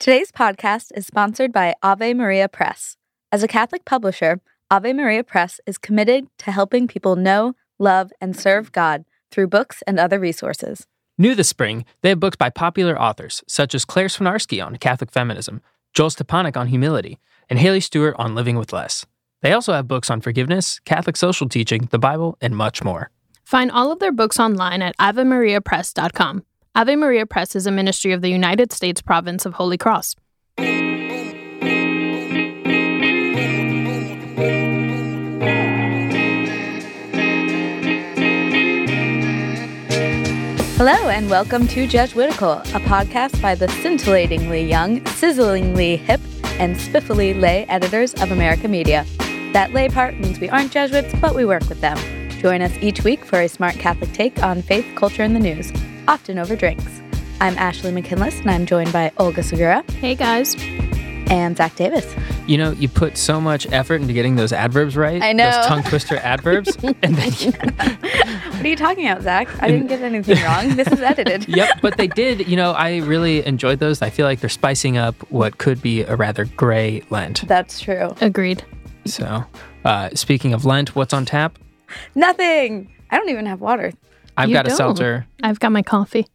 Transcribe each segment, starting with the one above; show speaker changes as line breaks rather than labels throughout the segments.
Today's podcast is sponsored by Ave Maria Press. As a Catholic publisher, Ave Maria Press is committed to helping people know, love, and serve God through books and other resources.
New this spring, they have books by popular authors such as Claire Swinarski on Catholic feminism, Joel Stepanek on humility, and Haley Stewart on living with less. They also have books on forgiveness, Catholic social teaching, the Bible, and much more.
Find all of their books online at AveMariaPress.com. Ave Maria Press is a ministry of the United States province of Holy Cross.
Hello, and welcome to Jesuitical, a podcast by the scintillatingly young, sizzlingly hip, and spiffily lay editors of America Media. That lay part means we aren't Jesuits, but we work with them. Join us each week for a smart Catholic take on faith, culture, and the news, often over drinks. I'm Ashley McKinless, and I'm joined by Olga Segura
Hey guys.
and Zach Davis.
You know, you put so much effort into getting those adverbs right.
I know.
Those tongue twister adverbs. and then you,
What are you talking about, Zach? I didn't get anything wrong. This is edited.
Yep, but they did, you know, I really enjoyed those. I feel like they're spicing up what could be a rather gray Lent.
That's true.
Agreed.
So, uh, speaking of Lent, what's on tap?
Nothing. I don't even have water.
I've
You
got a
don't.
seltzer.
I've got my coffee.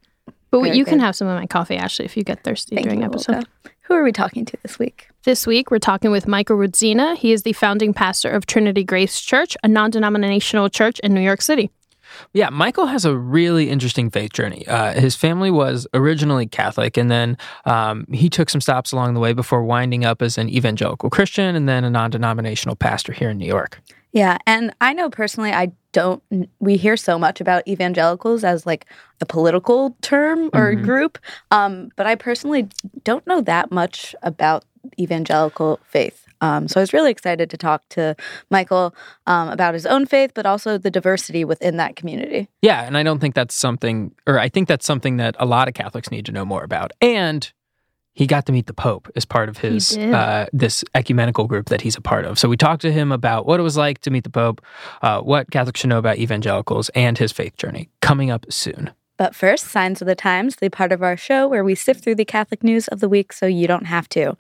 But
Very
you can have some of my coffee, Ashley, if you get thirsty
Thank
during
you,
episode.
Olga. Who are we talking to this week?
This week, we're talking with Michael Rudzina. He is the founding pastor of Trinity Grace Church, a non denominational church in New York City.
Yeah, Michael has a really interesting faith journey. Uh, his family was originally Catholic, and then um, he took some stops along the way before winding up as an evangelical Christian and then a non denominational pastor here in New York.
Yeah, and I know personally, I don't. We hear so much about evangelicals as like a political term or
Mhm.
group, um, but I personally don't know that much about evangelical faith. Um, so I was really excited to talk to Michael um, about his own faith, but also the diversity within that community.
Yeah, and I don't think that's something, or I think that's something that a lot of Catholics need to know more about. And he got to meet the Pope as part of his uh, this ecumenical group that he's a part of. So we talked to him about what it was like to meet the Pope, uh, what Catholics should know about evangelicals, and his faith journey. Coming up soon.
But first, Signs of the Times, the part of our show where we sift through the Catholic news of the week so you don't have to.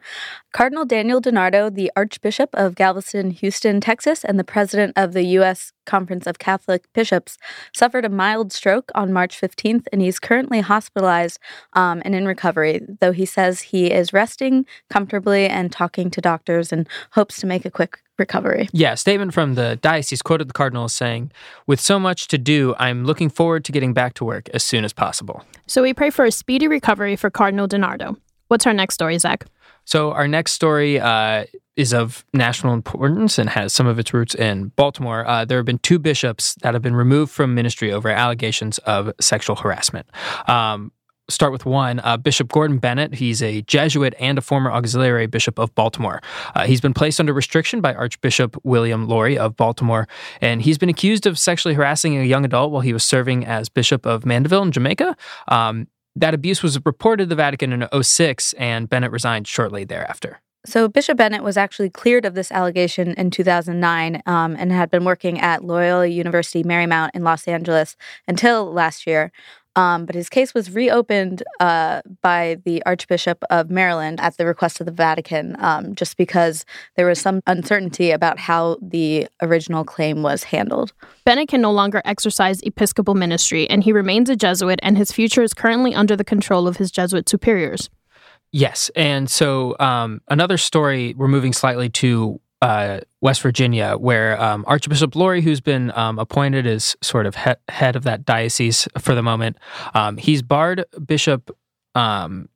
Cardinal Daniel DiNardo, the Archbishop of Galveston, Houston, Texas, and the president of the U.S. Conference of Catholic Bishops, suffered a mild stroke on March 15th, and he's currently hospitalized um, and in recovery, though he says he is resting comfortably and talking to doctors and hopes to make a quick recovery.
Yeah, a statement from the diocese quoted the cardinal as saying, With so much to do, I'm looking forward to getting back to work as soon as possible.
So we pray for a speedy recovery for Cardinal DiNardo. What's our next story, Zach?
So, our next story uh, is of national importance and has some of its roots in Baltimore. Uh, there have been two bishops that have been removed from ministry over allegations of sexual harassment. Um, Start with one, uh, Bishop Gordon Bennett. He's a Jesuit and a former auxiliary bishop of Baltimore. Uh, he's been placed under restriction by Archbishop William Lori of Baltimore, and he's been accused of sexually harassing a young adult while he was serving as Bishop of Mandeville in Jamaica. Um, that abuse was reported to the Vatican in 06, and Bennett resigned shortly thereafter.
So Bishop Bennett was actually cleared of this allegation in 2009 um, and had been working at Loyola University Marymount in Los Angeles until last year. Um, but his case was reopened uh, by the Archbishop of Maryland at the request of the Vatican, um, just because there was some uncertainty about how the original claim was handled.
Bennett can no longer exercise episcopal ministry, and he remains a Jesuit, and his future is currently under the control of his Jesuit superiors.
Yes. And so um, another story, we're moving slightly to uh, West Virginia, where um, Archbishop Lori, who's been um, appointed as sort of he- head of that diocese for the moment, um, he's barred Bishop um,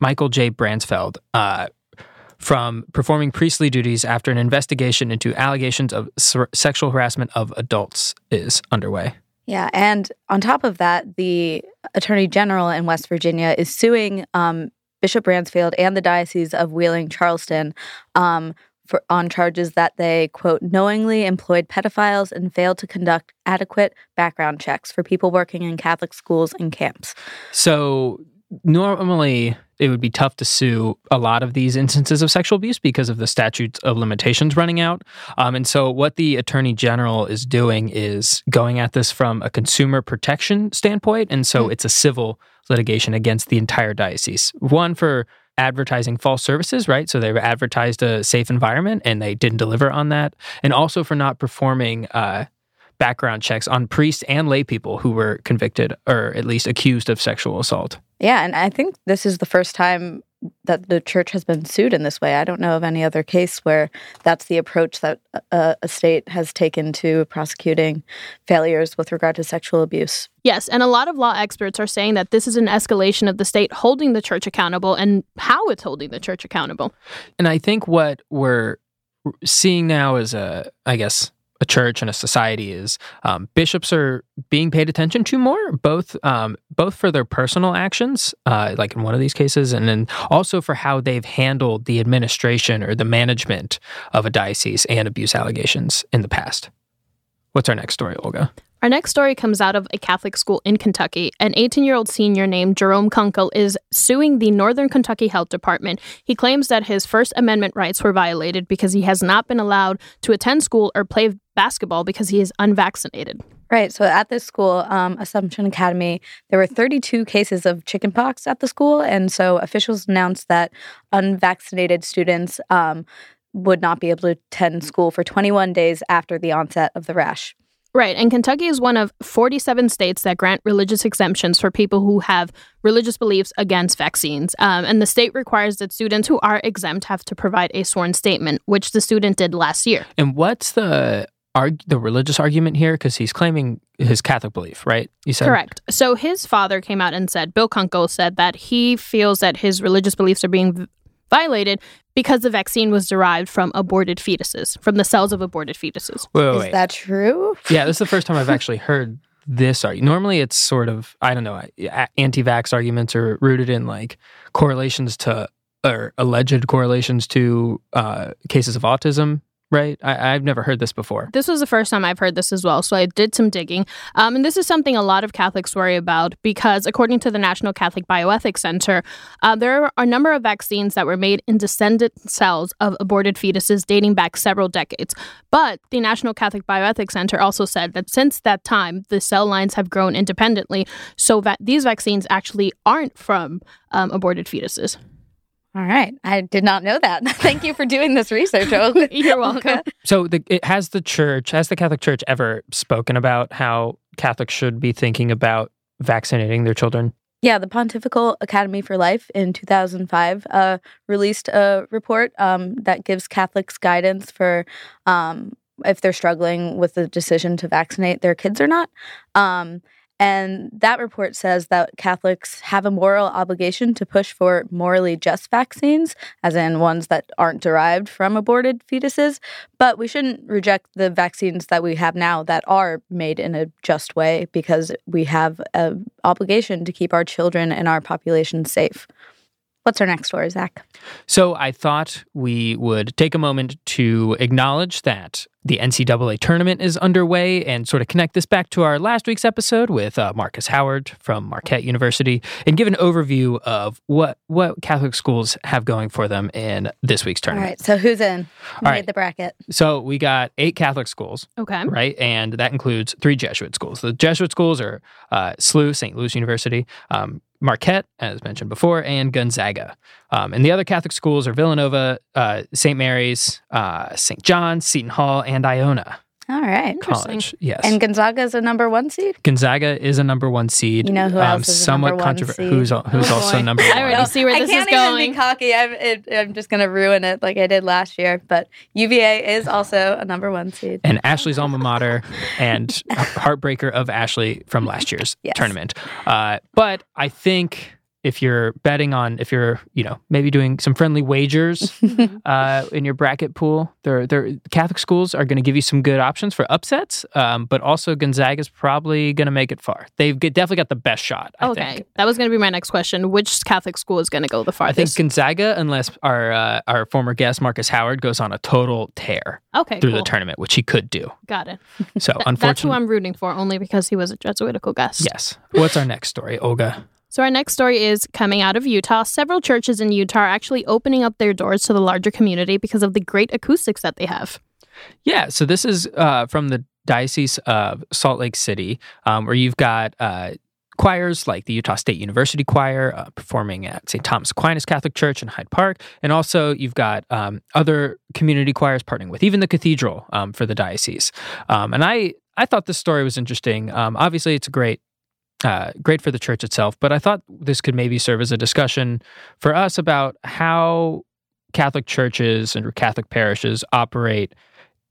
Michael J. Bransfield uh, from performing priestly duties after an investigation into allegations of s- sexual harassment of adults is underway.
Yeah, and on top of that, the Attorney General in West Virginia is suing um, Bishop Bransfield and the Diocese of Wheeling Charleston um, for on charges that they quote knowingly employed pedophiles and failed to conduct adequate background checks for people working in Catholic schools and camps.
So normally it would be tough to sue a lot of these instances of sexual abuse because of the statutes of limitations running out. Um, and so what the attorney general is doing is going at this from a consumer protection standpoint. And so
Mm.
it's a civil litigation against the entire diocese. One for advertising false services, right? So they advertised a safe environment and they didn't deliver on that. And also for not performing uh, background checks on priests and lay people who were convicted or at least accused of sexual assault.
Yeah, and I think this is the first time that the church has been sued in this way. I don't know of any other case where that's the approach that a, a, state has taken to prosecuting failures with regard to sexual abuse.
Yes, and a lot of law experts are saying that this is an escalation of the state holding the church accountable and how it's holding the church accountable.
And I think what we're seeing now is a, I guess, a church and a society is um, bishops are being paid attention to more, both um, both for their personal actions, uh, like in one of these cases, and then also for how they've handled the administration or the management of a diocese and abuse allegations in the past. What's our next story, Olga?
Our next story comes out of a Catholic school in Kentucky. An 18 year old senior named Jerome Kunkel is suing the Northern Kentucky Health Department. He claims that his First Amendment rights were violated because he has not been allowed to attend school or play basketball because he is unvaccinated.
Right. So at this school, um, Assumption Academy, there were 32 cases of chickenpox at the school. And so officials announced that unvaccinated students um, would not be able to attend school for 21 days after the onset of the rash.
Right. And Kentucky is one of 47 states that grant religious exemptions for people who have religious beliefs against vaccines. Um, and the state requires that students who are exempt have to provide a sworn statement, which the student did last year.
And what's the arg- the religious argument here? Because he's claiming his Catholic belief, right?
You said correct. So his father came out and said, Bill Kunkel said that he feels that his religious beliefs are being violated because the vaccine was derived from aborted fetuses, from the cells of aborted fetuses.
Wait, wait,
Is that true?
Yeah, this is the first time I've actually heard this argument. Normally, it's sort of I don't know. Anti-vax arguments are rooted in like correlations to or alleged correlations to uh, cases of autism right? I, have never heard this before.
This was the first time I've heard this as well. So I did some digging. Um, and this is something a lot of Catholics worry about because, according to the National Catholic Bioethics Center, uh, there are a number of vaccines that were made in descendant cells of aborted fetuses dating back several decades. But the National Catholic Bioethics Center also said that since that time, the cell lines have grown independently, so that these vaccines actually aren't from um, aborted fetuses.
All right. I did not know that. Thank you for doing this research.
You're welcome.
So, the, it, has the church, has the Catholic Church ever spoken about how Catholics should be thinking about vaccinating their children?
Yeah, the Pontifical Academy for Life in 2005 uh, released a report um, that gives Catholics guidance for um, if they're struggling with the decision to vaccinate their kids or not. Um, and that report says that Catholics have a moral obligation to push for morally just vaccines, as in ones that aren't derived from aborted fetuses. But we shouldn't reject the vaccines that we have now that are made in a just way because we have an obligation to keep our children and our population safe. What's our next story, Zach?
So I thought we would take a moment to acknowledge that the NCAA tournament is underway and sort of connect this back to our last week's episode with uh, Marcus Howard from Marquette University and give an overview of what what Catholic schools have going for them in this week's tournament.
All right. So who's in? Who
All
made
right.
the bracket?
So we got eight Catholic schools.
Okay.
Right. And that includes three Jesuit schools. The Jesuit schools are uh, SLU, St. Louis University, um, Marquette, as mentioned before, and Gonzaga. Um, and the other Catholic schools are Villanova, uh, St. Mary's, uh, St. John's, Seton Hall, and Iona.
All right.
College. Yes.
And Gonzaga is a number one seed?
Gonzaga is a number one seed.
You know who else is
somewhat
number one?
Who's, who's
Oh,
also
boy.
number
I
one?
already see where
I
this
can't
is going.
even be cocky. I'm, it, I'm just going to ruin it like I did last year. But UVA is also a number one seed.
and Ashley's alma mater and heartbreaker of Ashley from last year's
Yes.
tournament. Uh, but I think if you're betting on, if you're, you know, maybe doing some friendly wagers uh, in your bracket pool, there, there, Catholic schools are going to give you some good options for upsets. Um, but also Gonzaga's probably going to make it far. They've get, definitely got the best shot. I
okay.
think.
That was going to be my next question. Which Catholic school is going to go the farthest
I think? Gonzaga, unless our uh, our former guest Marcus Howard goes on a total tear
okay.
through
cool.
the tournament, which he could do.
Got it.
So
Th- that's who I'm rooting for, only because he was a Jesuitical guest.
yes. What's our next story, Olga?
So, our next story is coming out of Utah. Several churches in Utah are actually opening up their doors to the larger community because of the great acoustics that they have.
Yeah, so this is uh, from the Diocese of Salt Lake City, um, where you've got uh, choirs like the Utah State University Choir uh, performing at St. Thomas Aquinas Catholic Church in Hyde Park. And also, you've got um, other community choirs partnering with even the cathedral um, for the diocese. Um, and I, I thought this story was interesting. Um, obviously, it's a great. Uh, great for the church itself, but I thought this could maybe serve as a discussion for us about how Catholic churches and Catholic parishes operate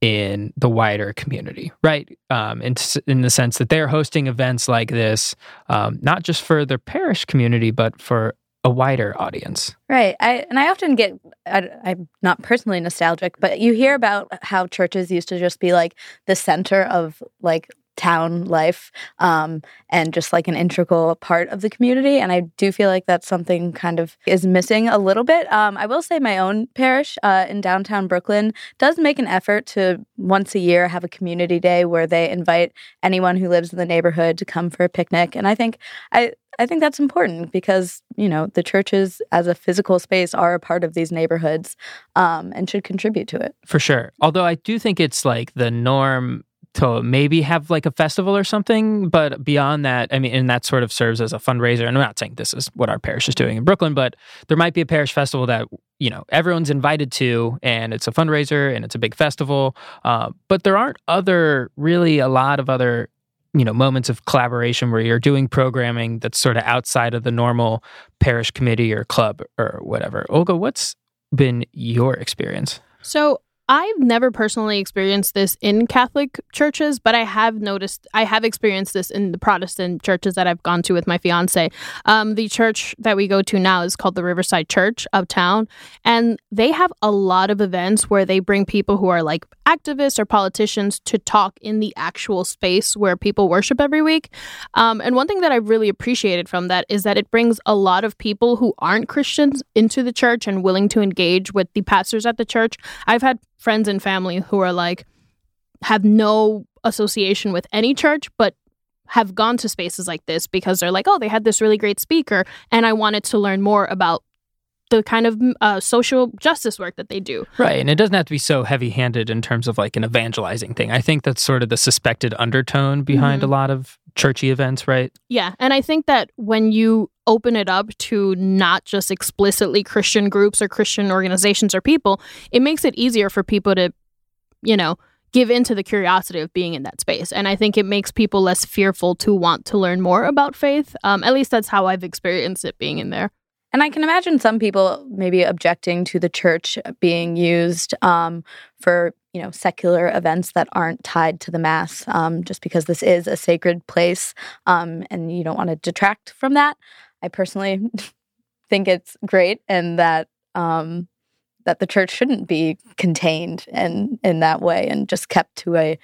in the wider community, right? Um, in, in the sense that they're hosting events like this, um, not just for their parish community, but for a wider audience.
Right. I, and I often get, I, I'm not personally nostalgic, but you hear about how churches used to just be like the center of like town life um, and just like an integral part of the community. And I do feel like that's something kind of is missing a little bit. Um, I will say my own parish uh, in downtown Brooklyn does make an effort to once a year have a community day where they invite anyone who lives in the neighborhood to come for a picnic. And I think I I think that's important because you know the churches as a physical space are a part of these neighborhoods um, and should contribute to it
for sure. Although I do think it's like the norm to maybe have like a festival or something. But beyond that, I mean, and that sort of serves as a fundraiser. And I'm not saying this is what our parish is doing in Brooklyn, but there might be a parish festival that you know everyone's invited to, and it's a fundraiser and it's a big festival. Uh, but there aren't other really a lot of other you know moments of collaboration where you're doing programming that's sort of outside of the normal parish committee or club or whatever. Olga, what's been your experience?
So I've never personally experienced this in Catholic churches, but I have noticed, I have experienced this in the Protestant churches that I've gone to with my fiance. Um, the church that we go to now is called the Riverside Church uptown, and they have a lot of events where they bring people who are like activists or politicians to talk in the actual space where people worship every week. Um, and one thing that I've really appreciated from that is that it brings a lot of people who aren't Christians into the church and willing to engage with the pastors at the church. I've had friends and family who are like have no association with any church but have gone to spaces like this because they're like oh they had this really great speaker and i wanted to learn more about the kind of uh, social justice work that they do.
Right. And it doesn't have to be so heavy handed in terms of like an evangelizing thing. I think that's sort of the suspected undertone behind mm-hmm. a lot of churchy events, right?
Yeah. And I think that when you open it up to not just explicitly Christian groups or Christian organizations or people, it makes it easier for people to, you know, give into the curiosity of being in that space. And I think it makes people less fearful to want to learn more about faith. Um, at least that's how I've experienced it being in there.
And I can imagine some people maybe objecting to the church being used um, for you know secular events that aren't tied to the mass, um, just because this is a sacred place, um, and you don't want to detract from that. I personally think it's great and that um, that the church shouldn't be contained in in that way and just kept to a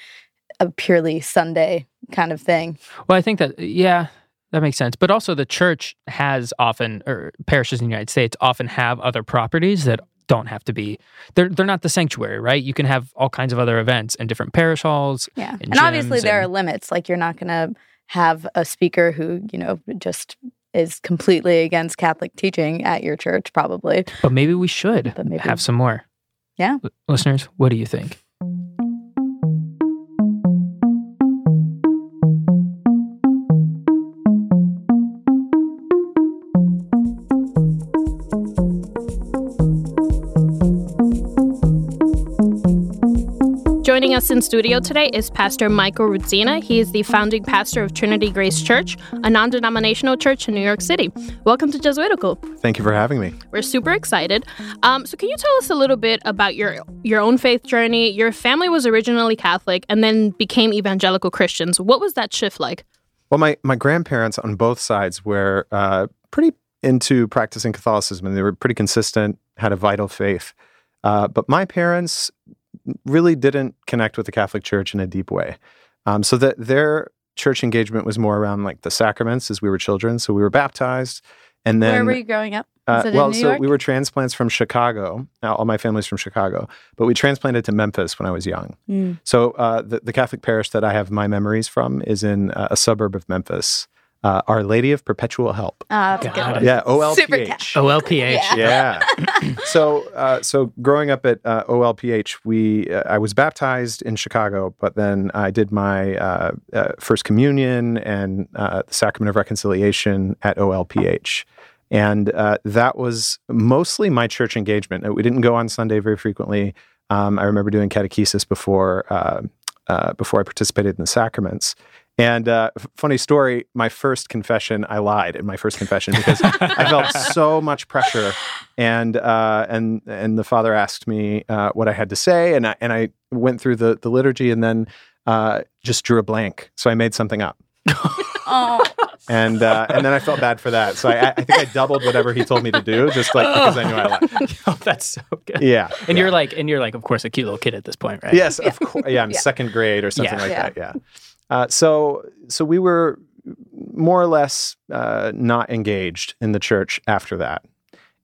a purely Sunday kind of thing.
Well, I think that yeah, that makes sense. But also the church has often or parishes in the United States often have other properties that don't have to be they're they're not the sanctuary, right? You can have all kinds of other events in different parish halls.
Yeah. And, and obviously there are limits. Like you're not gonna have a speaker who, you know, just is completely against Catholic teaching at your church, probably.
But maybe we should but maybe, have some more.
Yeah.
L- listeners, what do you think?
Joining us in studio today is Pastor Michael Rudzina. He is the founding pastor of Trinity Grace Church, a non denominational church in New York City. Welcome to Jesuitical.
Thank you for having me.
We're super excited. Um, so, can you tell us a little bit about your, your own faith journey? Your family was originally Catholic and then became evangelical Christians. What was that shift like?
Well, my, my grandparents on both sides were uh, pretty into practicing Catholicism and they were pretty consistent, had a vital faith. Uh, but my parents really didn't connect with the Catholic Church in a deep way. Um, so that their church engagement was more around like the sacraments as we were children. So we were baptized, and then
where were you growing up?
Uh, well, so York? we were transplants from Chicago. Now, all my family's from Chicago, but we transplanted to Memphis when I was young. Mm. So uh, the, the Catholic parish that I have my memories from is in uh, a suburb of Memphis. Uh, Our Lady of Perpetual Help.
Uh, that's a good
Got it.
Yeah, OLPH.
Super.
OLPH.
Yeah.
yeah. so, uh, so growing up at uh, OLPH, we uh, I was baptized in Chicago, but then I did my uh, uh, first communion and uh, the sacrament of reconciliation at OLPH, and uh, that was mostly my church engagement. We didn't go on Sunday very frequently. Um, I remember doing catechesis before uh, uh, before I participated in the sacraments. And uh, f- funny story, my first confession, I lied in my first confession because I felt so much pressure, and uh, and and the father asked me uh, what I had to say, and I and I went through the the liturgy, and then uh, just drew a blank, so I made something up,
Oh,
and uh, and then I felt bad for that, so I, I think I doubled whatever he told me to do, just like because I knew I lied.
oh, that's so good.
Yeah,
And
yeah.
you're like, and you're like, of course, a cute little kid at this point, right?
Yes, of course. Yeah, I'm
Yeah.
second grade or something
Yeah.
like
Yeah.
that. Yeah. Uh, so so we were more or less uh, not engaged in the church after that.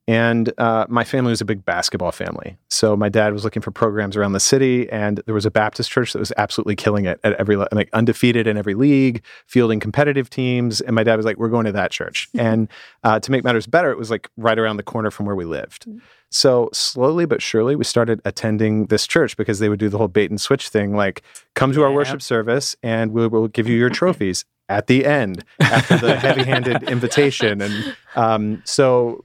And uh, my family was a big basketball family. So my dad was looking for programs around the city, and there was a Baptist church that was absolutely killing it at every like undefeated in every league, fielding competitive teams. And my dad was like, "We're going to that church." and uh, to make matters better, it was like right around the corner from where we lived. So slowly but surely, we started attending this church because they would do the whole bait and switch thing, like come to our worship service and we will give you your trophies at the end after the heavy-handed invitation. And um, so,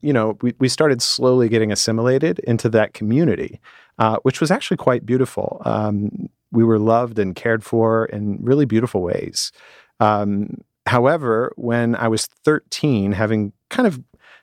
you know, we, we started slowly getting assimilated into that community, uh, which was actually quite beautiful. Um, we were loved and cared for in really beautiful ways. Um, however, when I was 13, having kind of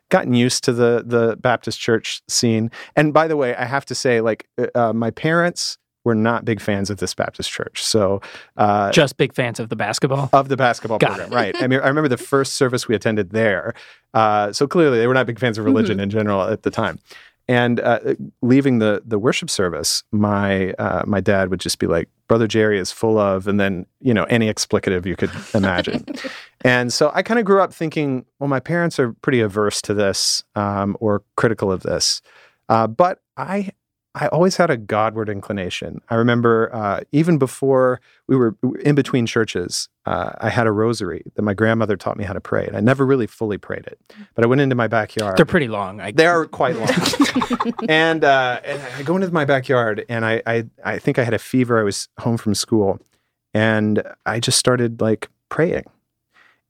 gotten used to the the Baptist church scene, and by the way, I have to say, like, uh, uh, my parents were not big fans of this Baptist church, so uh,
Just big fans of the basketball.
of the basketball
Got
program, right? I mean, I remember the first service we attended there. Uh, so clearly, they were not big fans of religion in general at the time. And uh, leaving the the worship service, my uh, my dad would just be like, "Brother Jerry is full of," and then you know any explicative you could imagine. and so I kind of grew up thinking, well, my parents are pretty averse to this um, or critical of this, uh, but I I always had a Godward inclination. I remember uh, even before we were in between churches, uh, I had a rosary that my grandmother taught me how to pray, and I never really fully prayed it. But I went into my backyard.
They're pretty long. I,
They are quite long. and, uh, and I go into my backyard, and I, I I think I had a fever. I was home from school, and I just started like praying.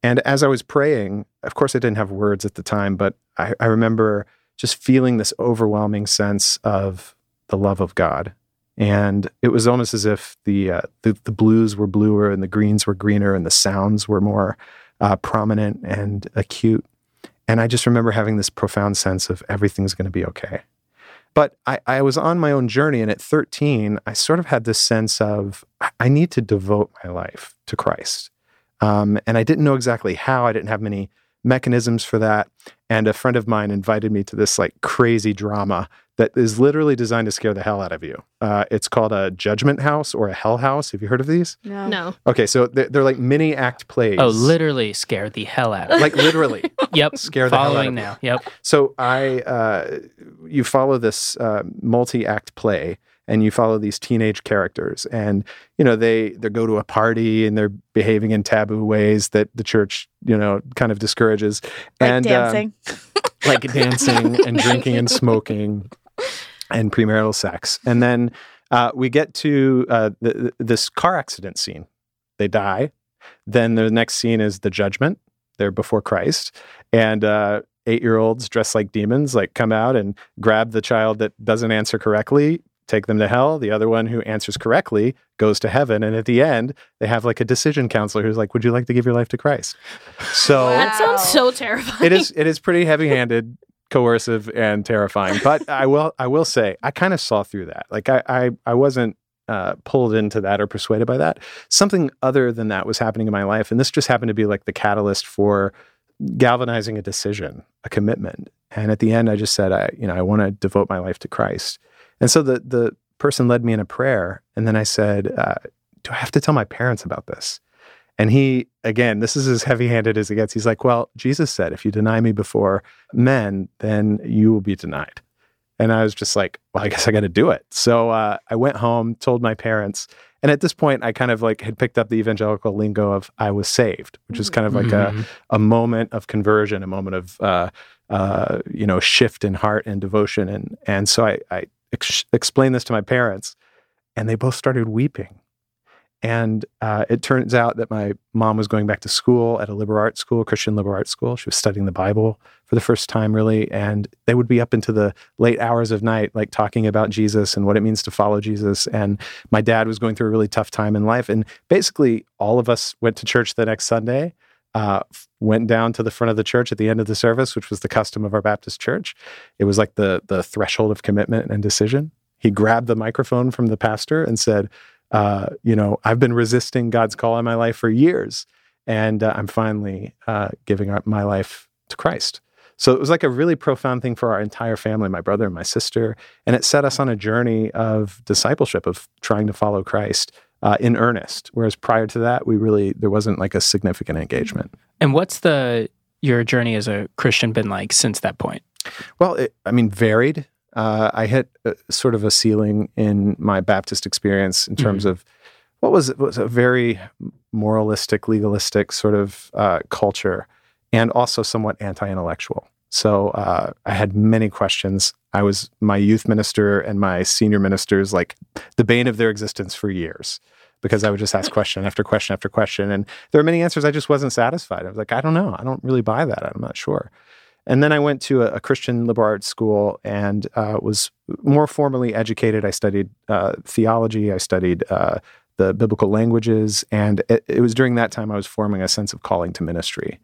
And as I was praying, of course, I didn't have words at the time, but I, I remember just feeling this overwhelming sense of the love of God. And it was almost as if the, uh, the the blues were bluer and the greens were greener and the sounds were more uh, prominent and acute. And I just remember having this profound sense of everything's going to be okay. But I, I was on my own journey, and at 13, I sort of had this sense of I- need to devote my life to Christ. Um, and I didn't know exactly how. I didn't have many mechanisms for that. And a friend of mine invited me to this like crazy drama that is literally designed to scare the hell out of you. Uh, it's called a Judgment House or a Hell House. Have you heard of these?
no.
No.
Okay, so they're, they're like mini act plays.
oh, literally scare the hell out of me.
Like literally.
Yep.
Scare the hell out
Following
of me.
now. Yep.
So I, uh, you follow this uh, multi-act play, and you follow these teenage characters, and you know they they go to a party and they're behaving in taboo ways that the church you know kind of discourages,
Like
and um,
dancing.
like dancing and drinking and smoking and premarital sex, and then uh, we get to uh, th- th- this car accident scene. They die. Then the next scene is the judgment. They're before Christ, and uh, eight-year-olds dressed like demons like come out and grab the child that doesn't answer correctly, take them to hell. The other one who answers correctly goes to heaven, and at the end they have like a decision counselor who's like, "Would you like to give your life to Christ?" So
Wow.
That sounds so terrifying.
it is it is pretty heavy-handed coercive and terrifying but i will i will say i kind of saw through that like i i, I wasn't uh, pulled into that or persuaded by that something other than that was happening in my life and this just happened to be like the catalyst for galvanizing a decision a commitment and at the end i just said i you know i want to devote my life to christ and so the the person led me in a prayer and then i said uh, do i have to tell my parents about this and he, again, this is as heavy handed as it gets. He's like, Well, Jesus said, if you deny me before men, then you will be denied. And I was just like, well, I guess I got to do it. So uh, I went home, told my parents. And at this point, I kind of like had picked up the evangelical lingo of I was saved, which is kind of like
Mhm.
a, a moment of conversion, a moment of, uh, uh, you know, shift in heart and devotion. And, and so I, I ex- explained this to my parents, and they both started weeping. And uh, it turns out that my mom was going back to school at a liberal arts school, Christian liberal arts school. She was studying the Bible for the first time, really. And they would be up into the late hours of night, like talking about Jesus and what it means to follow Jesus. And my dad was going through a really tough time in life. And basically, all of us went to church the next Sunday. Uh, went down to the front of the church at the end of the service, which was the custom of our Baptist church. It was like the the threshold of commitment and decision. He grabbed the microphone from the pastor and said, uh, "You know, I've been resisting God's call in my life for years, and uh, I'm finally uh, giving up my life to Christ." So it was like a really profound thing for our entire family, my brother and my sister, and it set us on a journey of discipleship, of trying to follow Christ uh, in earnest. Whereas prior to that, we really there wasn't like a significant engagement.
And what's the your journey as a Christian been like since that point?
Well, it, I mean, varied. Uh, I hit a, sort of a ceiling in my Baptist experience in terms of what was was a very moralistic, legalistic sort of uh, culture, and also somewhat anti-intellectual. So uh, I had many questions. I was my youth minister and my senior ministers like the bane of their existence for years because I would just ask question after question after question, and there were many answers I just wasn't satisfied. I was like, I don't know, I don't really buy that. I'm not sure. And then I went to a, a Christian liberal arts school and uh, was more formally educated. I studied uh, theology. I studied uh, the biblical languages, and it, it was during that time I was forming a sense of calling to ministry.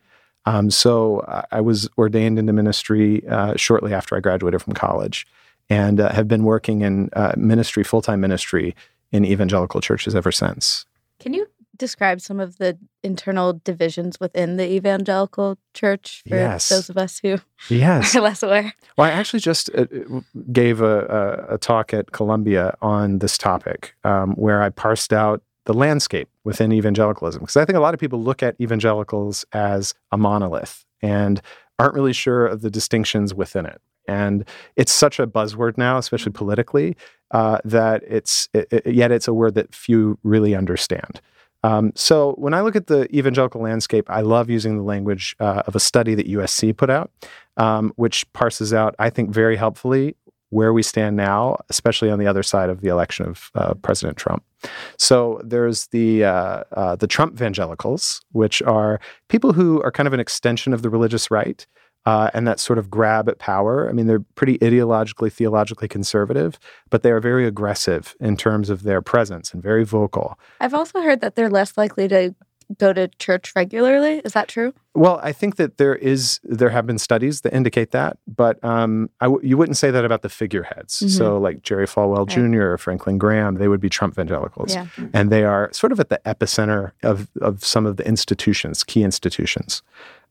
Um, so I- I was ordained into ministry uh, shortly after I graduated from college, and uh, have been working in uh, ministry, full time ministry in evangelical churches ever since.
Can you describe some of the internal divisions within the evangelical church for
Yes.
those of us who
Yes.
are less aware?
Well, I actually just uh, gave a, a, a talk at Columbia on this topic um, where I parsed out the landscape within evangelicalism. Because I think a lot of people look at evangelicals as a monolith and aren't really sure of the distinctions within it. And it's such a buzzword now, especially politically, uh, that it's it, it- yet it's a word that few really understand. Um, so when I look at the evangelical landscape, I love using the language uh, of a study that USC put out, um, which parses out, I think, very helpfully where we stand now, especially on the other side of the election of uh, President Trump. So there's the uh, uh, the Trump evangelicals, which are people who are kind of an extension of the religious right. Uh, and that sort of grab at power. I mean, they're pretty ideologically, theologically conservative, but they are very aggressive in terms of their presence and very vocal.
I've also heard that they're less likely to go to church regularly. Is that true?
Well, I think that there is there have been studies that indicate that, but um, w- you wouldn't say that about the figureheads.
Mhm.
So, like Jerry Falwell
Right.
Jr. or Franklin Graham, they would be Trump evangelicals,
Yeah.
and they are sort of at the epicenter of of some of the institutions, key institutions.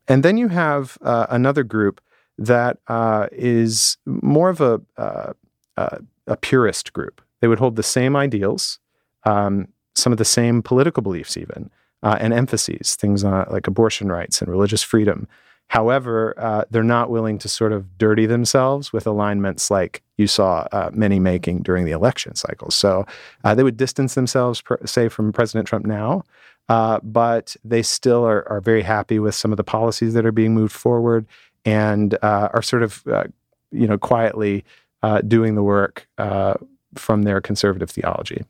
And then you have uh, another group that uh, is more of a uh, uh, a purist group. They would hold the same ideals, um, some of the same political beliefs, even uh, and emphases, things like abortion rights and religious freedom. However, uh, they're not willing to sort of dirty themselves with alignments like you saw uh, many making during the election cycle. So uh, they would distance themselves, per, say, from President Trump now, uh, but they still are, are very happy with some of the policies that are being moved forward and uh, are sort of, uh, you know, quietly doing the work from their conservative theology.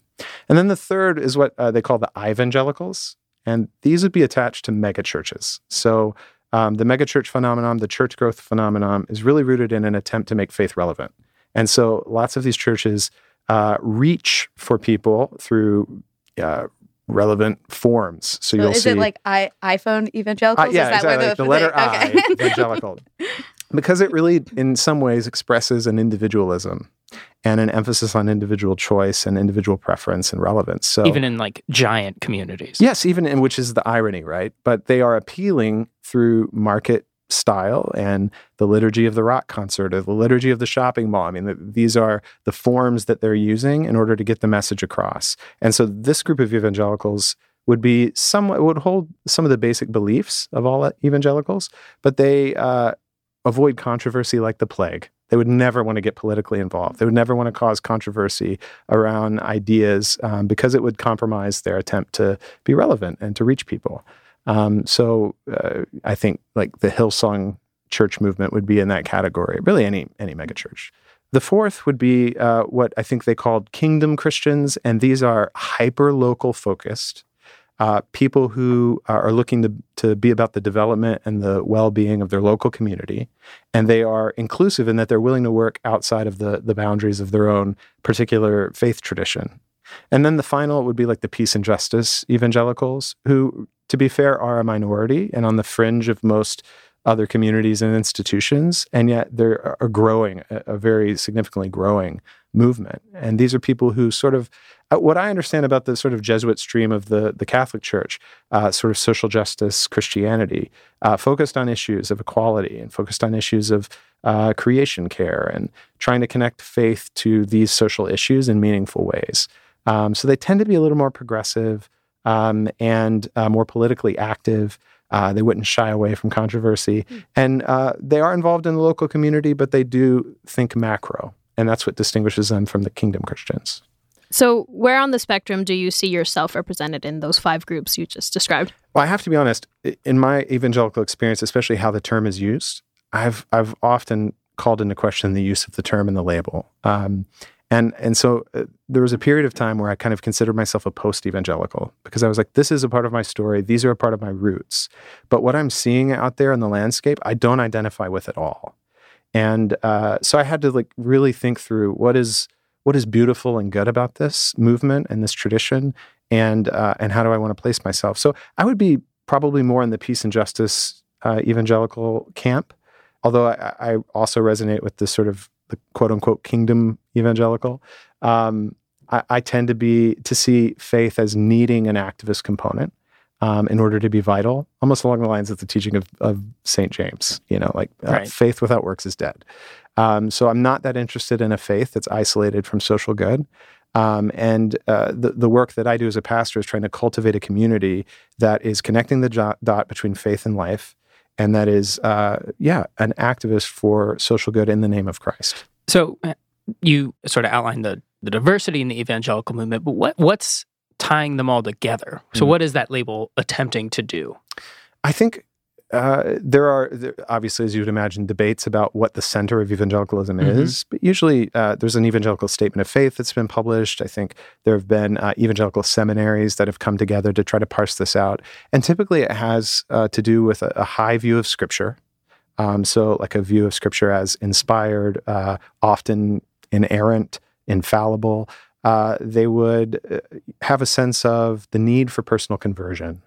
And then the third is what they call the evangelicals. And these would be attached to megachurches. So um, the megachurch phenomenon, the church growth phenomenon, is really rooted in an attempt to make faith relevant. And so lots of these churches uh, reach for people through uh, relevant forms. So,
So
you'll
is
see
it like I, iPhone evangelicals?
uh, yeah,
is that
exactly.
where
like the letter
okay.
I, evangelical. because it really, in some ways, expresses an individualism and an emphasis on individual choice and individual preference and relevance. So
Even in like giant communities.
Yes, even in which is the irony, right? But they are appealing through market style and the liturgy of the rock concert or the liturgy of the shopping mall. I mean, th- these are the forms that they're using in order to get the message across. And so this group of evangelicals would be somewhat would hold some of the basic beliefs of all evangelicals, but they uh, avoid controversy like the plague. They would never want to get politically involved. They would never want to cause controversy around ideas um, because it would compromise their attempt to be relevant and to reach people. Um, so uh, I think like the Hillsong church movement would be in that category. Really, any any megachurch. The fourth would be uh, what I think they called kingdom Christians, and these are hyper local focused uh, people who are looking to, to be about the development and the well being of their local community. And they are inclusive in that they're willing to work outside of the, the boundaries of their own particular faith tradition. And then the final would be like the peace and justice evangelicals, who, to be fair, are a minority and on the fringe of most other communities and institutions, and yet they're growing, a very significantly growing movement. And these are people who sort of, uh, what I understand about the sort of Jesuit stream of the, the Catholic Church, uh, sort of social justice Christianity, uh, focused on issues of equality and focused on issues of uh, creation care and trying to connect faith to these social issues in meaningful ways. Um, so they tend to be a little more progressive um, and uh, more politically active. Uh, they wouldn't shy away from controversy. Mm. And uh, they are involved in the local community, but they do think macro. And that's what distinguishes them from the kingdom Christians.
So, where on the spectrum do you see yourself represented in those five groups you just described?
Well, I have to be honest, in my evangelical experience, especially how the term is used, I've, I've often called into question the use of the term and the label. Um, and and so uh, there was a period of time where I kind of considered myself a post evangelical because I was like, this is a part of my story. These are a part of my roots. But what I'm seeing out there in the landscape, I don't identify with at all. And uh, so I had to like really think through what is what is beautiful and good about this movement and this tradition, and uh, and how do I want to place myself? So I would be probably more in the peace and justice uh, evangelical camp, although I, I also resonate with this sort of the quote unquote kingdom evangelical. Um, I, I, tend to be to see faith as needing an activist component um, in order to be vital, almost along the lines of the teaching of, of Saint James. You know, like uh, right. faith without works is dead. Um, so I'm not that interested in a faith that's isolated from social good. Um, and uh, the, the work that I do as a pastor is trying to cultivate a community that is connecting the dot between faith and life, and that is, uh, yeah, an activist for social good in the name of Christ.
So uh, you sort of outlined the, the diversity in the evangelical movement, but what what's tying them all together? So, mm. what is that label attempting to do?
I think uh, there are obviously, as you would imagine, debates about what the center of evangelicalism mm-hmm. is. But usually, uh, there's an evangelical statement of faith that's been published. I think there have been uh, evangelical seminaries that have come together to try to parse this out. And typically, it has uh, to do with a, a, high view of Scripture. Um, so, like a view of Scripture as inspired, uh, often inerrant, infallible. Uh, they would have a sense of the need for personal conversion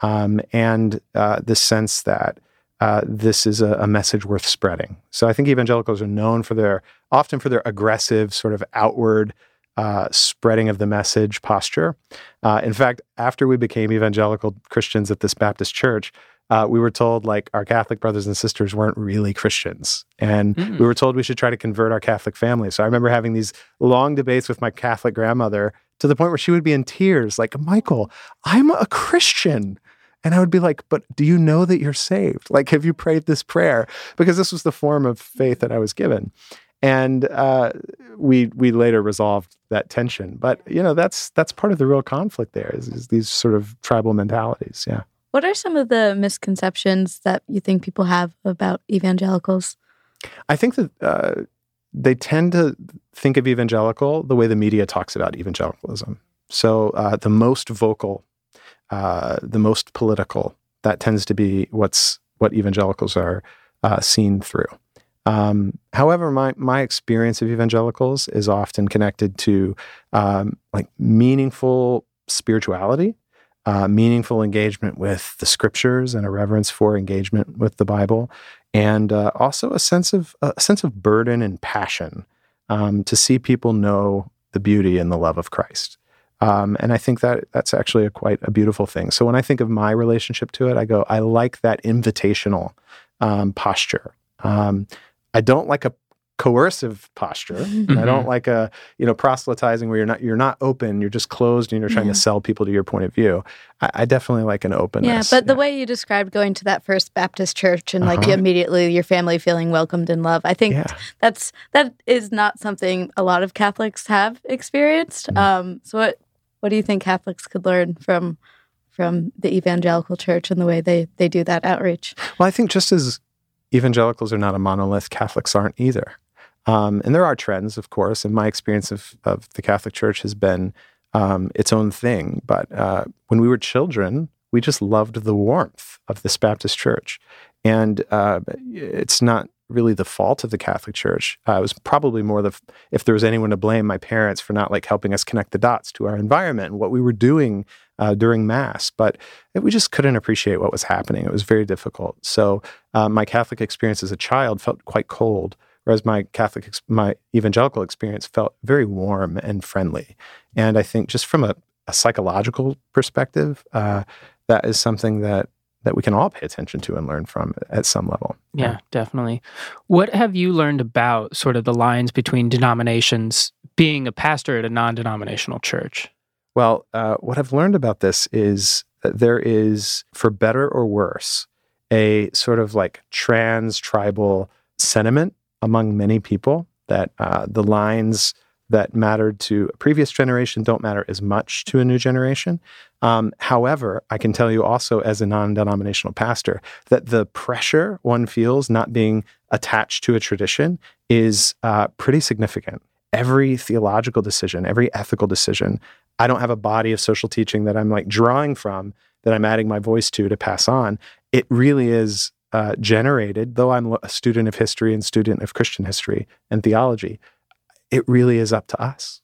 um, and uh, the sense that uh, this is a, a, message worth spreading. So I think evangelicals are known for their often for their aggressive sort of outward uh, spreading of the message posture. Uh, in fact, after we became evangelical Christians at this Baptist church, uh, we were told like our Catholic brothers and sisters weren't really Christians, and mm. we were told we should try to convert our Catholic family. So I remember having these long debates with my Catholic grandmother to the point where she would be in tears, like, "Michael, I'm a Christian." And I would be like, but do you know that you're saved? Like, have you prayed this prayer? Because this was the form of faith that I was given. And uh, we we later resolved that tension. But you know, that's that's part of the real conflict there is, is these sort of tribal mentalities. Yeah.
What are some of the misconceptions that you think people have about evangelicals?
I think that uh, they tend to think of evangelical the way the media talks about evangelicalism. So uh, the most vocal uh, the most political. That tends to be what's what evangelicals are uh, seen through. Um, however, my my experience of evangelicals is often connected to um, like meaningful spirituality, uh, meaningful engagement with the scriptures, and a reverence for engagement with the Bible, and uh, also a sense of a sense of burden and passion um, to see people know the beauty and the love of Christ. Um, and I think that that's actually a quite a beautiful thing. So when I think of my relationship to it, I go, I like that invitational um, posture. Um, I don't like a coercive posture.
Mm-hmm.
I don't like a you know proselytizing where you're not you're not open, you're just closed, and you're trying
Yeah.
to sell people to your point of view. I, I definitely like an openness.
Yeah,
openness.
but the way you described going to that first Baptist church and like
Uh-huh.
immediately your family feeling welcomed and loved, I think
yeah.
that's that is not something a lot of Catholics have experienced.
Mhm.
Um, so what what do you think Catholics could learn from from the evangelical church and the way they they do that outreach?
Well, I think just as evangelicals are not a monolith, Catholics aren't either. Um, and there are trends, of course, and my experience of, of the Catholic Church has been um, its own thing. But uh, when we were children, we just loved the warmth of this Baptist church. And uh, it's not really the fault of the Catholic Church. Uh, it was probably more the, if there was anyone to blame, my parents for not like helping us connect the dots to our environment and what we were doing uh, during Mass. But we just couldn't appreciate what was happening. It was very difficult. So uh, my Catholic experience as a child felt quite cold, whereas my Catholic, ex- my evangelical experience felt very warm and friendly. And I think just from a, a psychological perspective, uh, that is something that that we can all pay attention to and learn from at some level.
Yeah, definitely. What have you learned about sort of the lines between denominations being a pastor at a non denominational church?
Well, uh, what I've learned about this is that there is, for better or worse, a sort of like trans tribal sentiment among many people that uh, the lines that mattered to a previous generation don't matter as much to a new generation. Um, however, I can tell you also as a non denominational pastor that the pressure one feels not being attached to a tradition is uh, pretty significant. Every theological decision, every ethical decision, I don't have a body of social teaching that I'm like drawing from that I'm adding my voice to to pass on. It really is uh, generated, though I'm a student of history and student of Christian history and theology, it really is up to us.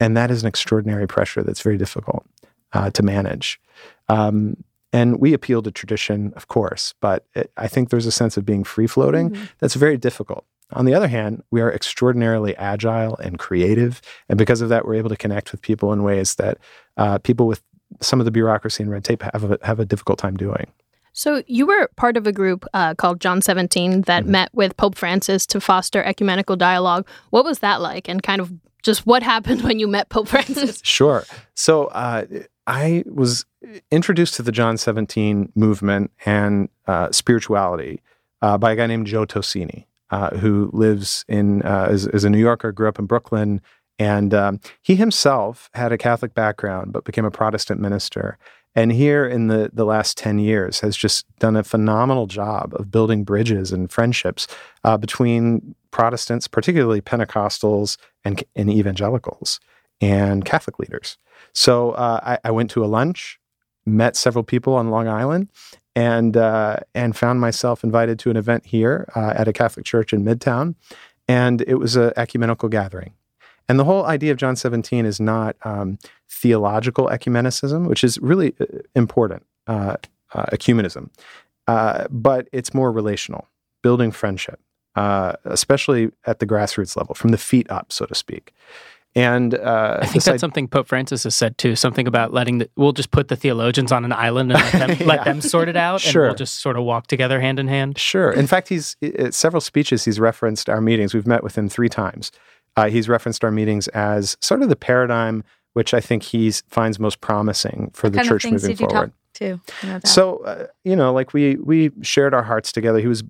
And that is an extraordinary pressure that's very difficult uh, to manage. Um, and we appeal to tradition, of course, but it, I think there's a sense of being free floating
Mm-hmm.
that's very difficult. On the other hand, we are extraordinarily agile and creative. And because of that, we're able to connect with people in ways that uh, people with some of the bureaucracy and red tape have a, have a difficult time doing.
So you were part of a group uh, called John 17 that
Mhm.
met with Pope Francis to foster ecumenical dialogue. What was that like? And kind of just what happened when you met Pope Francis?
Sure. So uh, I was introduced to the John 17 movement and uh, spirituality uh, by a guy named Joe Tosini, uh, who lives in, uh, is, is a New Yorker, grew up in Brooklyn. And um, he himself had a Catholic background, but became a Protestant minister. And here in the, the last 10 years has just done a phenomenal job of building bridges and friendships uh, between Protestants, particularly Pentecostals and, and evangelicals and Catholic leaders. So uh, I, I went to a lunch, met several people on Long Island, and uh, and found myself invited to an event here uh, at a Catholic church in Midtown, and it was an ecumenical gathering. And the whole idea of John 17 is not um, theological ecumenicism, which is really uh, important, uh, uh, ecumenism, uh, but it's more relational, building friendship, uh, especially at the grassroots level, from the feet up, so to speak. And uh,
I think that's
idea-
something Pope Francis has said too. Something about letting the we'll just put the theologians on an island and let them,
Yeah.
let them sort it out, and we'll just sort of walk together hand in hand.
Sure. In fact, he's several speeches. He's referenced our meetings. We've met with him three times. Uh, he's referenced our meetings as sort of the paradigm which I think he finds most promising for
What
the church moving forward.
talk to? You know, that?
So, uh, you know, like we we shared our hearts together. He was,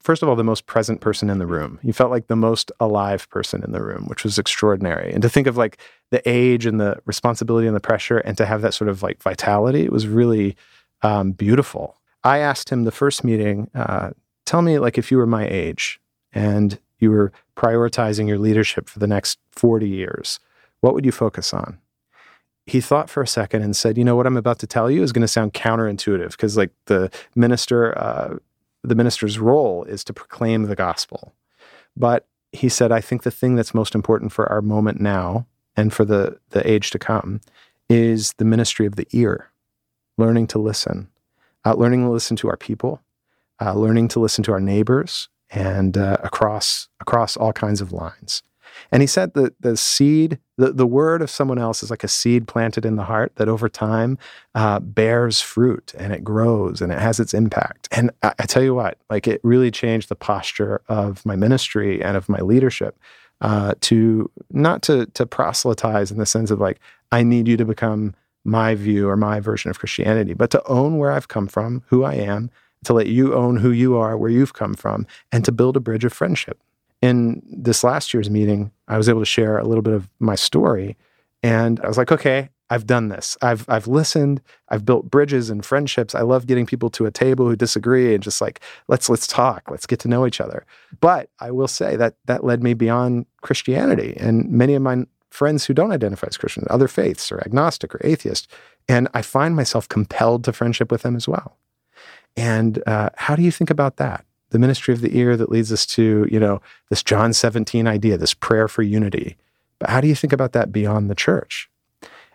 first of all, the most present person in the room. He felt like the most alive person in the room, which was extraordinary. And to think of like the age and the responsibility and the pressure, and to have that sort of like vitality, it was really um, beautiful. I asked him the first meeting, uh, tell me like if you were my age and you were prioritizing your leadership for the next 40 years, what would you focus on? he thought for a second and said, "You know what I'm about to tell you is going to sound counterintuitive because like the minister, uh, the minister's role is to proclaim the gospel." But he said, "I think the thing that's most important for our moment now and for the the age to come is the ministry of the ear, learning to listen, uh, learning to listen to our people, uh, learning to listen to our neighbors, and uh, across across all kinds of lines." And he said that the seed, the, the word of someone else is like a seed planted in the heart that over time uh, bears fruit and it grows and it has its impact. And I, I, tell you what, like it really changed the posture of my ministry and of my leadership uh, to not to, to proselytize in the sense of like, I need you to become my view or my version of Christianity, but to own where I've come from, who I am, to let you own who you are, where you've come from, and to build a bridge of friendship in this last year's meeting, I was able to share a little bit of my story. And I was like, okay, I've done this. I've I've listened. I've built bridges and friendships. I love getting people to a table who disagree and just like let's let's talk. Let's get to know each other. But I will say that that led me beyond Christianity and many of my friends who don't identify as Christian, other faiths or agnostic or atheist, and I find myself compelled to friendship with them as well. And uh, how do you think about that? the ministry of the ear that leads us to, you know, this John 17 idea, this prayer for unity. But how do you think about that beyond the church?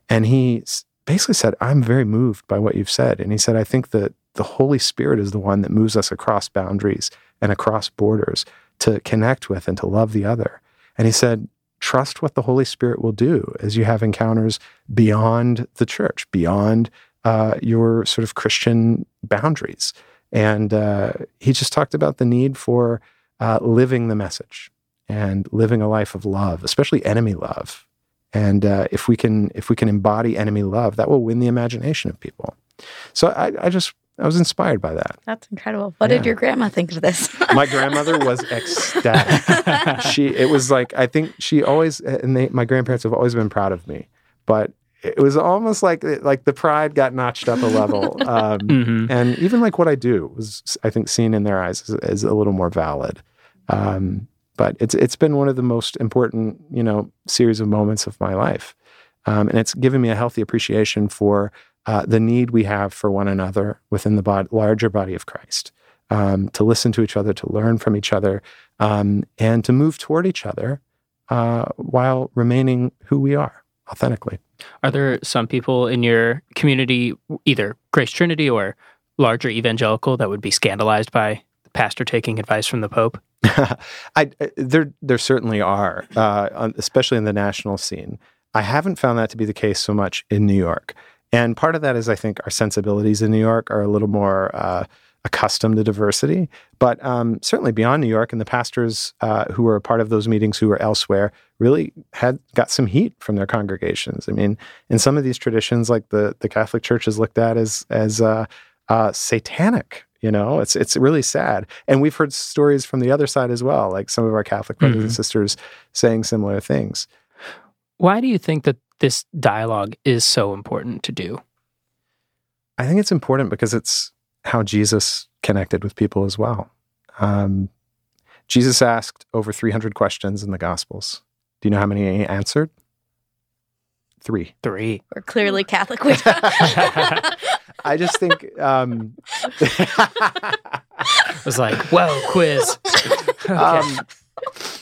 And he basically said, I'm very moved by what you've said. And he said, I think that the Holy Spirit is the one that moves us across boundaries and across borders to connect with and to love the other. And he said, trust what the Holy Spirit will do as you have encounters beyond the church, beyond uh, your sort of Christian boundaries. And uh, he just talked about the need for uh, living the message and living a life of love, especially enemy love. And uh, if we can, if we can embody enemy love, that will win the imagination of people. So I, I just, I was inspired by that.
That's incredible. What yeah. did your grandma think of this?
my grandmother was ecstatic. she, it was like I think she always, and they, my grandparents have always been proud of me. But it was almost like like the pride got notched up a level, um, mm-hmm. and even like what I do was, I think, seen in their eyes as, as a little more valid. Um, but it's it's been one of the most important, you know, series of moments of my life, um, and it's given me a healthy appreciation for uh, the need we have for one another within the bod- larger body of Christ. Um, to listen to each other, to learn from each other, um, and to move toward each other uh, while remaining who we are authentically.
Are there some people in your community, either Grace Trinity or larger evangelical, that would be scandalized by the pastor taking advice from the Pope?
I, there, there certainly are, uh, especially in the national scene. I haven't found that to be the case so much in New York. And part of that is, I think, our sensibilities in New York are a little more uh, accustomed to diversity. But um, certainly beyond New York, and the pastors uh, who were a part of those meetings who were elsewhere really had got some heat from their congregations. I mean, in some of these traditions, like the the Catholic Church is looked at as as uh, uh, satanic. You know, it's it's really sad, and we've heard stories from the other side as well, like some of our Catholic brothers mm-hmm. and sisters saying similar things.
Why do you think that this dialogue is so important to do?
I think it's important because it's how Jesus connected with people as well. Um, Jesus asked over 300 questions in the Gospels. Do you know how many he answered? Three.
Three.
We're clearly Catholic.
I just think. Um,
it was like, whoa, quiz. okay. um,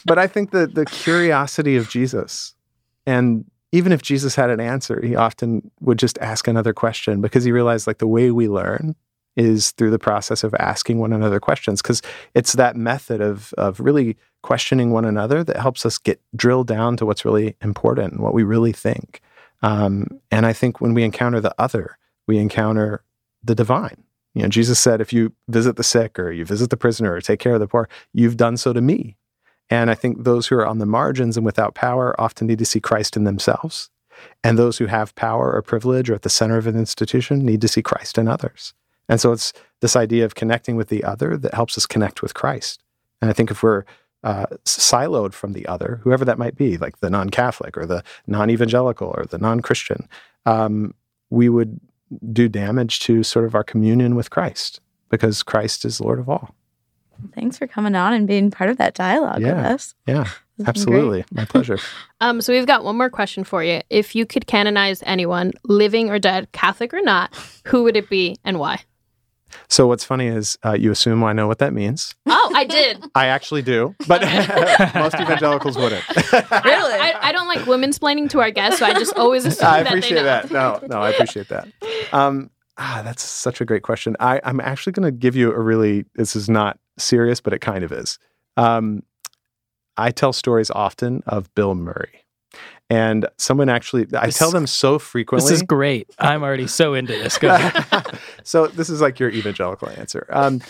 but I think that the curiosity of Jesus, and even if Jesus had an answer, he often would just ask another question because he realized like the way we learn is through the process of asking one another questions because it's that method of of really questioning one another that helps us get drilled down to what's really important and what we really think. Um, and I think when we encounter the other, we encounter the divine. You know, Jesus said, if you visit the sick or you visit the prisoner or take care of the poor, you've done so to me. And I think those who are on the margins and without power often need to see Christ in themselves. And those who have power or privilege or at the center of an institution need to see Christ in others. And so it's this idea of connecting with the other that helps us connect with Christ. And I think if we're uh, siloed from the other, whoever that might be, like the non Catholic or the non evangelical or the non Christian, um, we would do damage to sort of our communion with Christ because Christ is Lord of all.
Thanks for coming on and being part of that dialogue
yeah,
with us.
Yeah, absolutely. My pleasure.
um, so we've got one more question for you. If you could canonize anyone, living or dead, Catholic or not, who would it be and why?
So what's funny is uh, you assume I know what that means.
Oh, I did.
I actually do, but most evangelicals wouldn't.
really? I, I, don't like women splaining to our guests, so I just always assume I
appreciate
that,
that. No, no, I appreciate that. Um, ah, that's such a great question. I, I'm actually going to give you a really. This is not serious, but it kind of is. Um, I tell stories often of Bill Murray. And someone actually, I tell them so frequently.
This is great. I'm already so into this. Go ahead.
so this is like your evangelical answer. Um,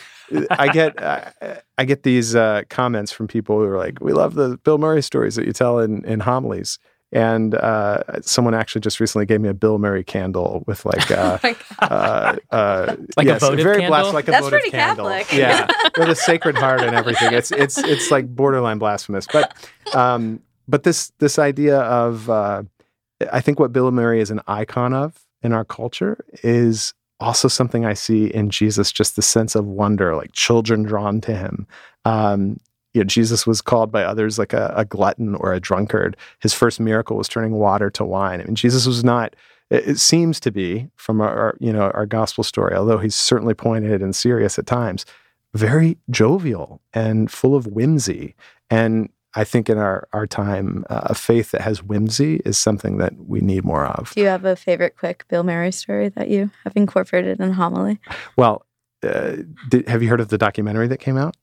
I get uh, I get these uh, comments from people who are like, "We love the Bill Murray stories that you tell in in homilies." And uh, someone actually just recently gave me a Bill Murray candle with like, uh,
Oh
uh, uh,
Like a
yes,
votive
very
candle?
blast, like a
That's
votive
pretty
candle.
Catholic.
Yeah, with a Sacred Heart and everything. It's it's it's like borderline blasphemous. But um, but this this idea of uh, I think what Bill Murray is an icon of in our culture is also something I see in Jesus, just the sense of wonder, like children drawn to him. Um, you know, Jesus was called by others like a, a glutton or a drunkard. His first miracle was turning water to wine. I mean, Jesus was not. It, seems to be from our, our, you know our gospel story, although he's certainly pointed and serious at times, very jovial and full of whimsy. And I think in our our time, uh, a faith that has whimsy is something that we need more of.
Do you have a favorite quick Bill Murray story that you have incorporated in homily?
Well, uh, did, have you heard of the documentary that came out?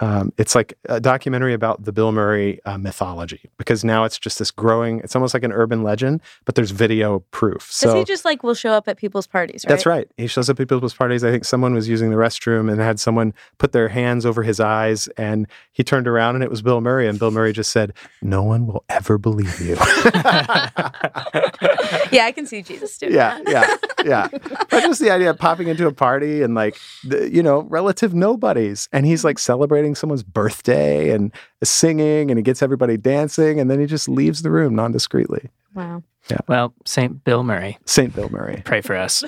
Um, it's like a documentary about the Bill Murray uh, mythology because now it's just this growing. It's almost like an urban legend, but there's video proof. So
he just like will show up at people's parties, right?
that's right. He shows up at people's parties. I think someone was using the restroom and had someone put their hands over his eyes, and he turned around and it was Bill Murray, and Bill Murray just said, "No one will ever believe you."
Yeah, I can see Jesus doing
yeah,
that.
yeah, yeah. But just the idea of popping into a party and like, the, you know, relative nobodies, and he's like celebrating someone's birthday and singing, and he gets everybody dancing, and then he just leaves the room non discreetly.
Wow.
Well, St. Bill Murray,
Saint Bill Murray.
pray for us.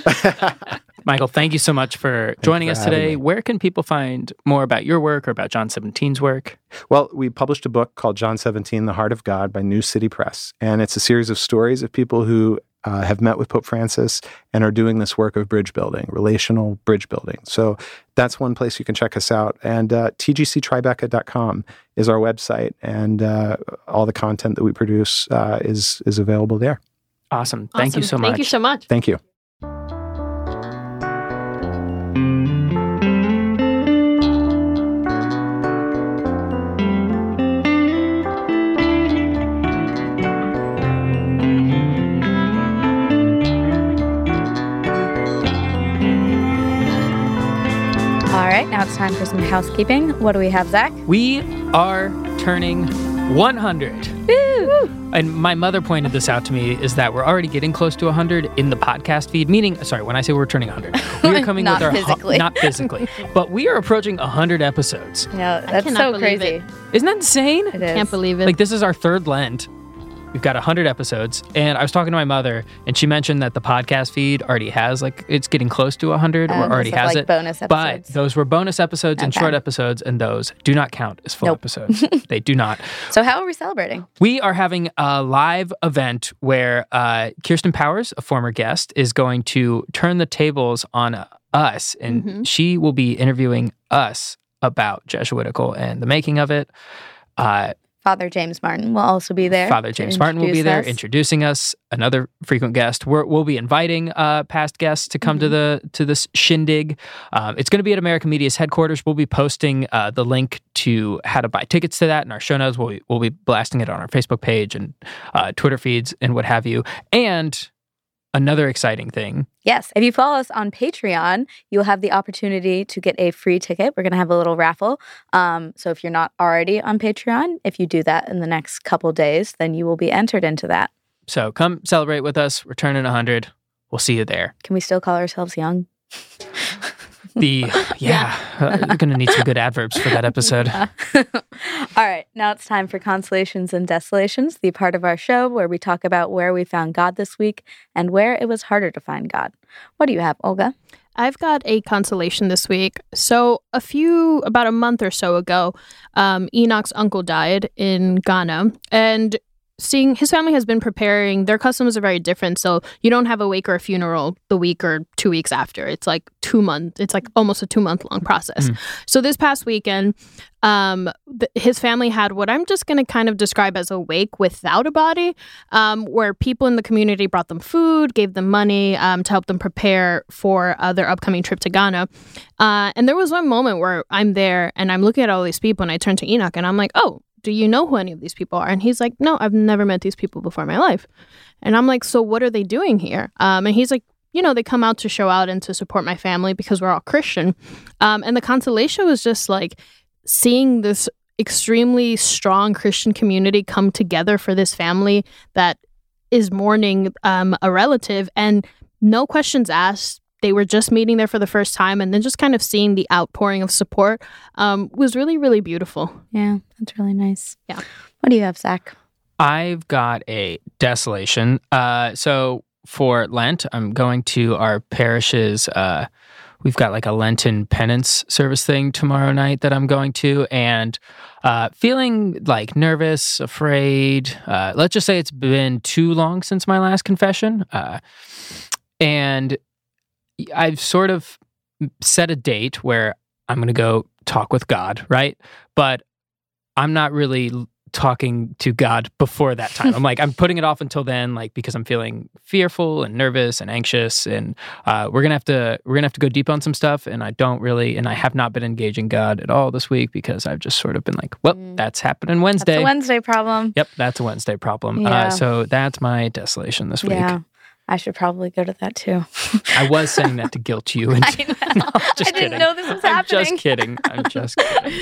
Michael, thank you so much for joining
for
us today.
me.
Where can people find more about your work or about John 17's work?
Well, we published a book called John 17, The Heart of God by New City Press. And it's a series of stories of people who uh, have met with Pope Francis and are doing this work of bridge building, relational bridge building. So that's one place you can check us out. And uh, tgctribeca.com is our website. And uh, all the content that we produce uh, is, is available there.
Awesome. Thank you so much.
Thank you so much.
Thank you.
Right, now it's time for some housekeeping. What do we have, Zach?
We are turning 100.
Woo!
And my mother pointed this out to me is that we're already getting close to 100 in the podcast feed, meaning, sorry, when I say we're turning 100, we are coming with our, hu-
physically.
not physically, but we are approaching 100 episodes.
Yeah, that's
cannot
so
believe
crazy.
it.
Isn't that insane?
It is.
Can't believe it.
Like, this is our third Lent. We've got 100 episodes. And I was talking to my mother, and she mentioned that the podcast feed already has, like, it's getting close to 100 or
Um,
already has
like,
it.
bonus
But those were bonus episodes and short episodes, and those do not count as full
Nope.
episodes. they do not.
So how are we celebrating?
We are having a live event where uh, Kirsten Powers, a former guest, is going to turn the tables on us, and
Mhm.
she will be interviewing us about Jesuitical and the making of it. Uh,
Father James Martin will also be there.
Father James Martin will be there
us.
introducing us. Another frequent guest. We're, we'll be inviting uh, past guests to come to
Mm-hmm.
the to this shindig. Um, it's going to be at America Media's headquarters. We'll be posting uh, the link to how to buy tickets to that in our show notes. We'll be, we'll be blasting it on our Facebook page and uh, Twitter feeds and what have you. And another exciting thing.
Yes. If you follow us on Patreon, you'll have the opportunity to get a free ticket. We're going to have a little raffle. Um, so if you're not already on Patreon, if you do that in the next couple days, then you will be entered into that.
So come celebrate with us. We're turning 100. We'll see you there.
Can we still call ourselves young?
The yeah, uh, you're gonna need some good adverbs for that episode.
All right, now it's time for Consolations and Desolations, the part of our show where we talk about where we found God this week and where it was harder to find God. What do you have, Olga?
I've got a consolation this week. So, a few, about a month or so ago, um, Enoch's uncle died in Ghana. And seeing his family has been preparing, their customs are very different. So, you don't have a wake or a funeral the week or two weeks after. It's like two months, it's like almost a two month long process.
Mm.
So, this past weekend, um, th- his family had what I'm just going to kind of describe as a wake without a body, um, where people in the community brought them food, gave them money um, to help them prepare for uh, their upcoming trip to Ghana. Uh, and there was one moment where I'm there and I'm looking at all these people and I turn to Enoch and I'm like, oh, do you know who any of these people are? And he's like, no, I've never met these people before in my life. And I'm like, so what are they doing here? Um, and he's like, you know, they come out to show out and to support my family because we're all Christian. Um, and the consolation was just like seeing this extremely strong Christian community come together for this family that is mourning um, a relative and no questions asked. They were just meeting there for the first time, and then just kind of seeing the outpouring of support um, was really, really beautiful.
Yeah, that's really nice.
Yeah.
What do you have, Zach?
I've got a desolation. Uh, so for Lent, I'm going to our parish's. Uh, we've got like a Lenten penance service thing tomorrow night that I'm going to, and uh, feeling like nervous, afraid. Uh, let's just say it's been too long since my last confession, uh, and I've sort of set a date where I'm going to go talk with God, right? But I'm not really talking to God before that time. I'm like, I'm putting it off until then, like because I'm feeling fearful and nervous and anxious, and uh, we're gonna have to we're gonna have to go deep on some stuff. And I don't really, and I have not been engaging God at all this week because I've just sort of been like, well,
Mm.
that's happening Wednesday.
That's a Wednesday problem.
Yep, that's a Wednesday problem.
Yeah.
Uh, so that's my desolation this week.
Yeah. I should probably go to that too.
I was saying that to guilt you. And
I
just
I didn't
kidding.
know this was
I'm
happening.
just kidding. I'm just kidding.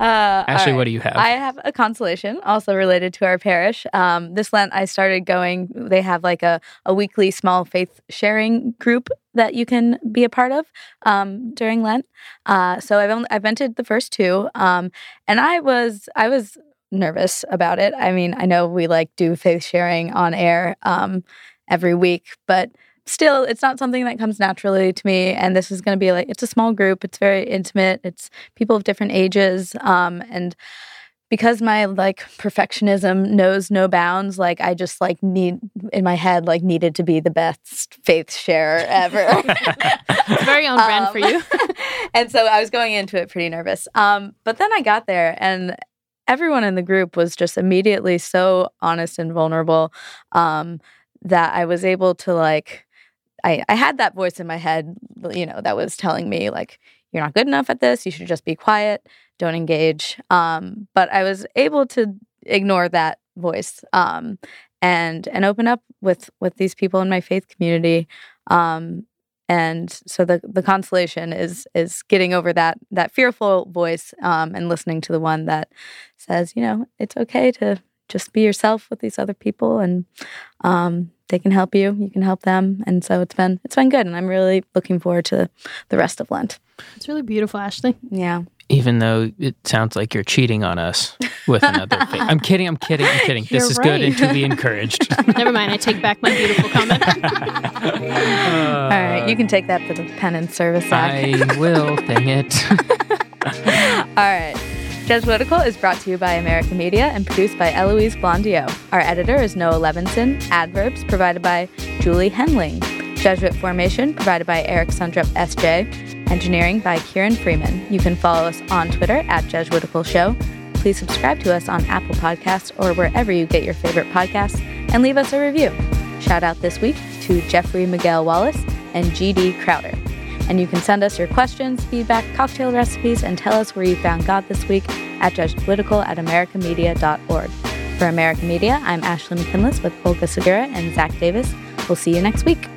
Uh,
Ashley,
all
what do you have?
I have a consolation also related to our parish. Um, this Lent, I started going, they have like a, a weekly small faith sharing group that you can be a part of um, during Lent. Uh, so I've, only, I've entered the first two. Um, and I was, I was nervous about it. I mean, I know we like do faith sharing on air um, every week, but still it's not something that comes naturally to me and this is going to be like it's a small group it's very intimate it's people of different ages um, and because my like perfectionism knows no bounds like i just like need in my head like needed to be the best faith share ever
It's very on brand for
Um,
you.
and so I was going into it pretty nervous. Um, but then I got there, and everyone in the group was just immediately so honest and vulnerable um, that I was able to like. I, I had that voice in my head, you know, that was telling me like, "You're not good enough at this. You should just be quiet. Don't engage." Um, but I was able to ignore that voice um, and and open up with with these people in my faith community. Um, and so the the consolation is is getting over that that fearful voice um, and listening to the one that says you know it's okay to just be yourself with these other people and um, they can help you you can help them and so it's been it's been good and i'm really looking forward to the rest of lent
It's really beautiful, Ashley.
yeah
Even though it sounds like you're cheating on us with another faith. I'm kidding. I'm kidding. I'm kidding. this
You're
is good
right.
and to be encouraged.
Never mind, I take back my beautiful comment.
all right you can take that for the penance service Zach.
I will. Dang it.
All right. Jesuitical is brought to you by America Media and produced by Eloise Blondiau. Our editor is Noah Levinson. Adverbs provided by Julie Henling. Jesuit formation provided by Eric Sundrup SJ. Engineering by Kieran Freeman. You can follow us on Twitter at Jesuitical Show. Please subscribe to us on Apple Podcasts or wherever you get your favorite podcasts and leave us a review. Shout out this week to Jeffrey Miguel Wallace and GD Crowder. And you can send us your questions, feedback, cocktail recipes, and tell us where you found God this week at jesuitical at americamedia.org. For America Media, I'm Ashley McKinless with Olga Segura and Zach Davis. We'll see you next week.